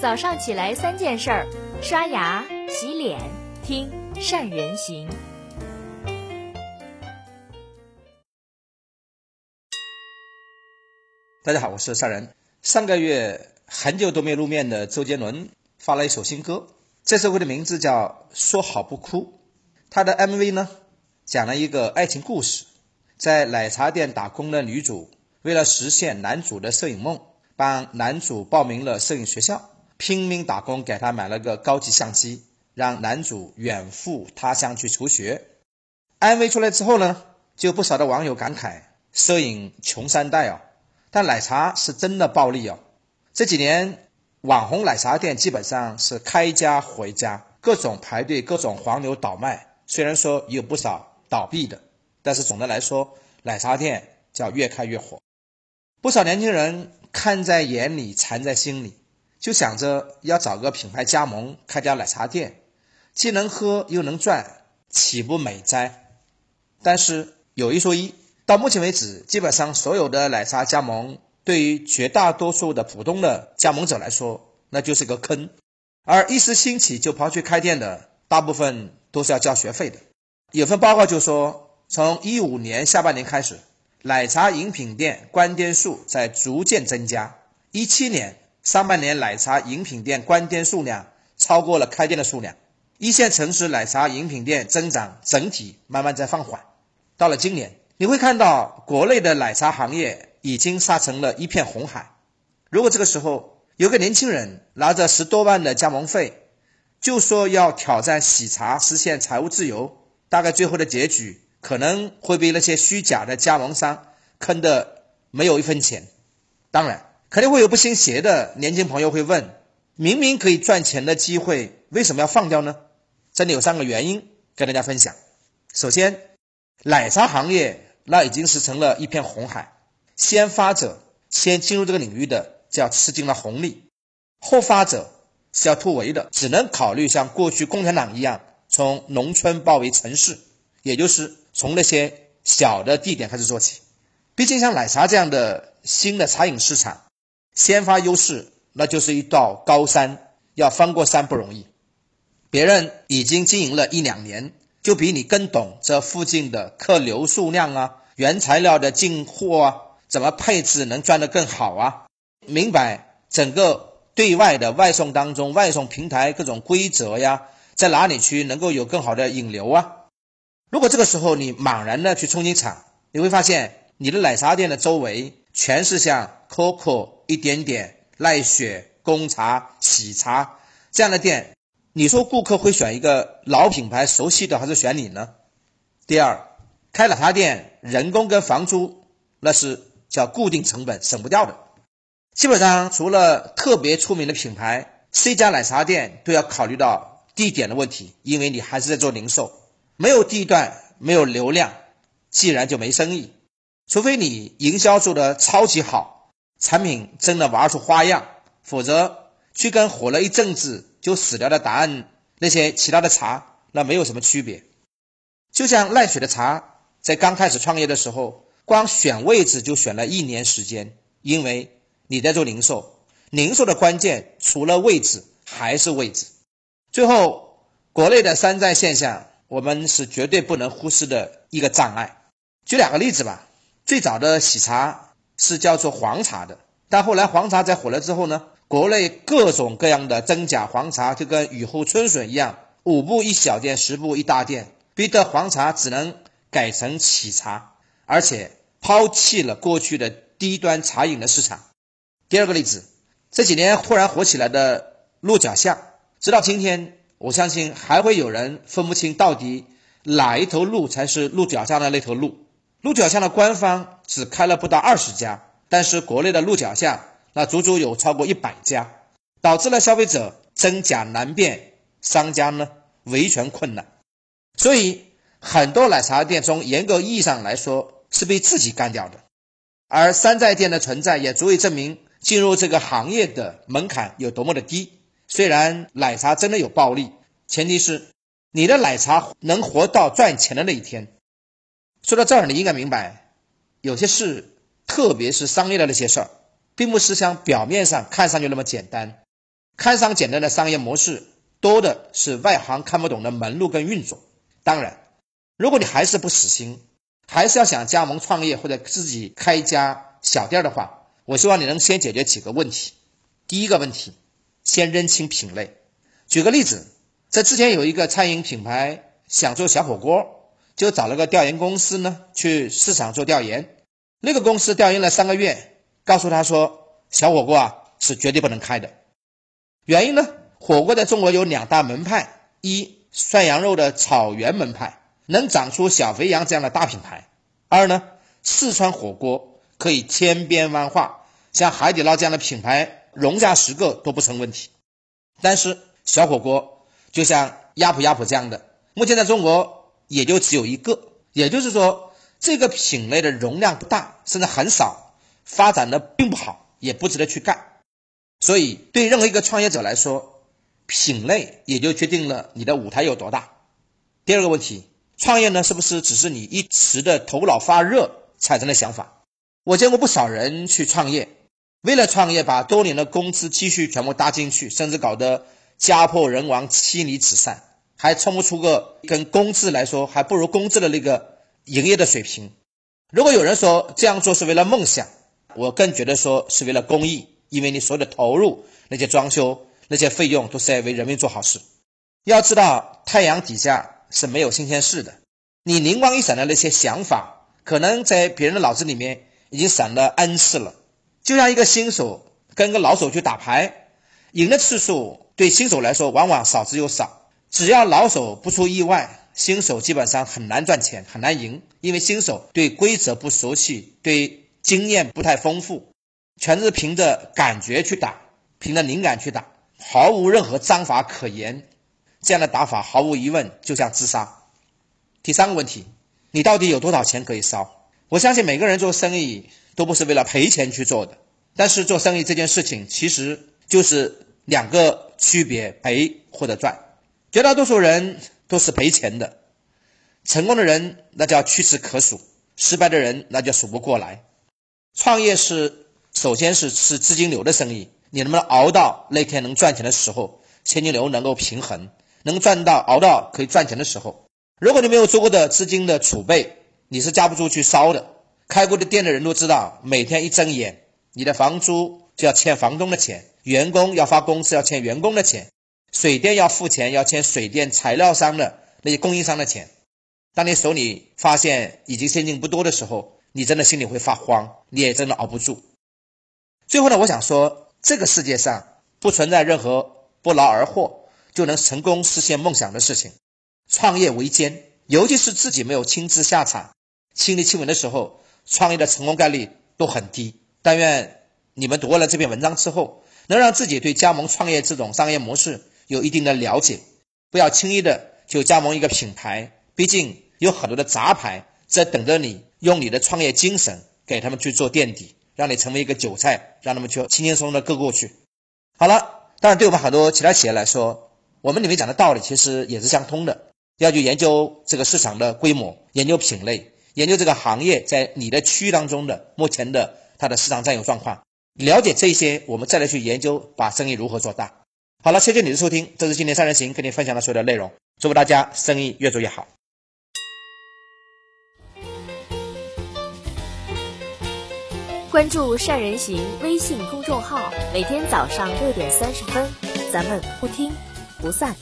早上起来三件事儿：刷牙、洗脸、听善人行。大家好，我是善人。上个月很久都没露面的周杰伦发了一首新歌，这首歌的名字叫《说好不哭》。他的 MV 呢，讲了一个爱情故事，在奶茶店打工的女主为了实现男主的摄影梦，帮男主报名了摄影学校。拼命打工，给他买了个高级相机，让男主远赴他乡去求学。安慰出来之后呢，就不少的网友感慨：摄影穷三代哦。但奶茶是真的暴利哦。这几年网红奶茶店基本上是开家回家，各种排队，各种黄牛倒卖。虽然说也有不少倒闭的，但是总的来说，奶茶店叫越开越火。不少年轻人看在眼里，馋在心里。就想着要找个品牌加盟开家奶茶店，既能喝又能赚，岂不美哉？但是有一说一，到目前为止，基本上所有的奶茶加盟，对于绝大多数的普通的加盟者来说，那就是个坑。而一时兴起就跑去开店的，大部分都是要交学费的。有份报告就说，从一五年下半年开始，奶茶饮品店关店数在逐渐增加。一七年。上半年奶茶饮品店关店数量超过了开店的数量，一线城市奶茶饮品店增长整体慢慢在放缓。到了今年，你会看到国内的奶茶行业已经杀成了一片红海。如果这个时候有个年轻人拿着十多万的加盟费，就说要挑战喜茶实现财务自由，大概最后的结局可能会被那些虚假的加盟商坑得没有一分钱。当然。肯定会有不信邪的年轻朋友会问：明明可以赚钱的机会，为什么要放掉呢？这里有三个原因跟大家分享。首先，奶茶行业那已经是成了一片红海，先发者先进入这个领域的叫吃尽了红利，后发者是要突围的，只能考虑像过去共产党一样，从农村包围城市，也就是从那些小的地点开始做起。毕竟像奶茶这样的新的茶饮市场。先发优势，那就是一道高山，要翻过山不容易。别人已经经营了一两年，就比你更懂这附近的客流数量啊，原材料的进货啊，怎么配置能赚得更好啊，明白整个对外的外送当中，外送平台各种规则呀，在哪里去能够有更好的引流啊？如果这个时候你莽然的去冲进场，你会发现你的奶茶店的周围全是像 COCO。一点点奈雪、贡茶、喜茶这样的店，你说顾客会选一个老品牌、熟悉的，还是选你呢？第二，开奶茶店，人工跟房租那是叫固定成本，省不掉的。基本上除了特别出名的品牌，这家奶茶店都要考虑到地点的问题，因为你还是在做零售，没有地段，没有流量，自然就没生意。除非你营销做的超级好。产品真的玩出花样，否则去跟火了一阵子就死掉的答案那些其他的茶，那没有什么区别。就像奈雪的茶，在刚开始创业的时候，光选位置就选了一年时间，因为你在做零售，零售的关键除了位置还是位置。最后，国内的山寨现象，我们是绝对不能忽视的一个障碍。举两个例子吧，最早的喜茶。是叫做黄茶的，但后来黄茶在火了之后呢，国内各种各样的真假黄茶就跟雨后春笋一样，五步一小店，十步一大店，逼得黄茶只能改成喜茶，而且抛弃了过去的低端茶饮的市场。第二个例子，这几年忽然火起来的鹿角巷，直到今天，我相信还会有人分不清到底哪一头鹿才是鹿角巷的那头鹿。鹿角巷的官方只开了不到二十家，但是国内的鹿角巷那足足有超过一百家，导致了消费者真假难辨，商家呢维权困难。所以很多奶茶店从严格意义上来说是被自己干掉的，而山寨店的存在也足以证明进入这个行业的门槛有多么的低。虽然奶茶真的有暴利，前提是你的奶茶能活到赚钱的那一天。说到这儿，你应该明白，有些事，特别是商业的那些事儿，并不是像表面上看上去那么简单。看上简单的商业模式，多的是外行看不懂的门路跟运作。当然，如果你还是不死心，还是要想加盟创业或者自己开一家小店的话，我希望你能先解决几个问题。第一个问题，先认清品类。举个例子，在之前有一个餐饮品牌想做小火锅，就找了个调研公司呢去市场做调研。那个公司调研了三个月，告诉他说小火锅啊是绝对不能开的。原因呢，火锅在中国有两大门派：一涮羊肉的草原门派，能长出小肥羊这样的大品牌；二呢，四川火锅可以千变万化，像海底捞这样的品牌容下十个都不成问题。但是小火锅就像鸭脯鸭脯这样的，目前在中国也就只有一个，也就是说这个品类的容量不大，甚至很少，发展的并不好，也不值得去干。所以对任何一个创业者来说，品类也就决定了你的舞台有多大。第二个问题，创业呢是不是只是你一时的头脑发热产生的想法？我见过不少人去创业，为了创业把多年的工资积蓄全部搭进去，甚至搞得。家破人亡、妻离子散，还冲不出个跟工资来说还不如工资的那个营业的水平。如果有人说这样做是为了梦想，我更觉得说是为了公益，因为你所有的投入、那些装修、那些费用都是在为人民做好事。要知道，太阳底下是没有新鲜事的。你灵光一闪的那些想法，可能在别人的脑子里面已经闪了 N 次了。就像一个新手跟个老手去打牌。赢的次数对新手来说往往少之又少，只要老手不出意外，新手基本上很难赚钱，很难赢，因为新手对规则不熟悉，对经验不太丰富，全是凭着感觉去打，凭着灵感去打，毫无任何章法可言，这样的打法毫无疑问就像自杀。第三个问题，你到底有多少钱可以烧？我相信每个人做生意都不是为了赔钱去做的，但是做生意这件事情其实。就是两个区别，赔或者赚。绝大多数人都是赔钱的，成功的人那叫屈指可数，失败的人那叫数不过来。创业是首先是是资金流的生意，你能不能熬到那天能赚钱的时候，现金流能够平衡，能赚到熬到可以赚钱的时候。如果你没有足够的资金的储备，你是架不住去烧的。开过的店的人都知道，每天一睁眼，你的房租就要欠房东的钱。员工要发工资，要欠员工的钱；水电要付钱，要欠水电材料商的那些供应商的钱。当你手里发现已经现金不多的时候，你真的心里会发慌，你也真的熬不住。最后呢，我想说，这个世界上不存在任何不劳而获就能成功实现梦想的事情。创业维艰，尤其是自己没有亲自下场、亲力亲为的时候，创业的成功概率都很低。但愿你们读完了这篇文章之后。能让自己对加盟创业这种商业模式有一定的了解，不要轻易的就加盟一个品牌，毕竟有很多的杂牌在等着你，用你的创业精神给他们去做垫底，让你成为一个韭菜，让他们去轻轻松松的割过去。好了，当然对我们很多其他企业来说，我们里面讲的道理其实也是相通的，要去研究这个市场的规模，研究品类，研究这个行业在你的区域当中的目前的它的市场占有状况。了解这些，我们再来去研究把生意如何做大。好了，谢谢你的收听，这是今天三人行跟你分享的所有的内容。祝福大家生意越做越好。关注善人行微信公众号，每天早上六点三十分，咱们不听不散。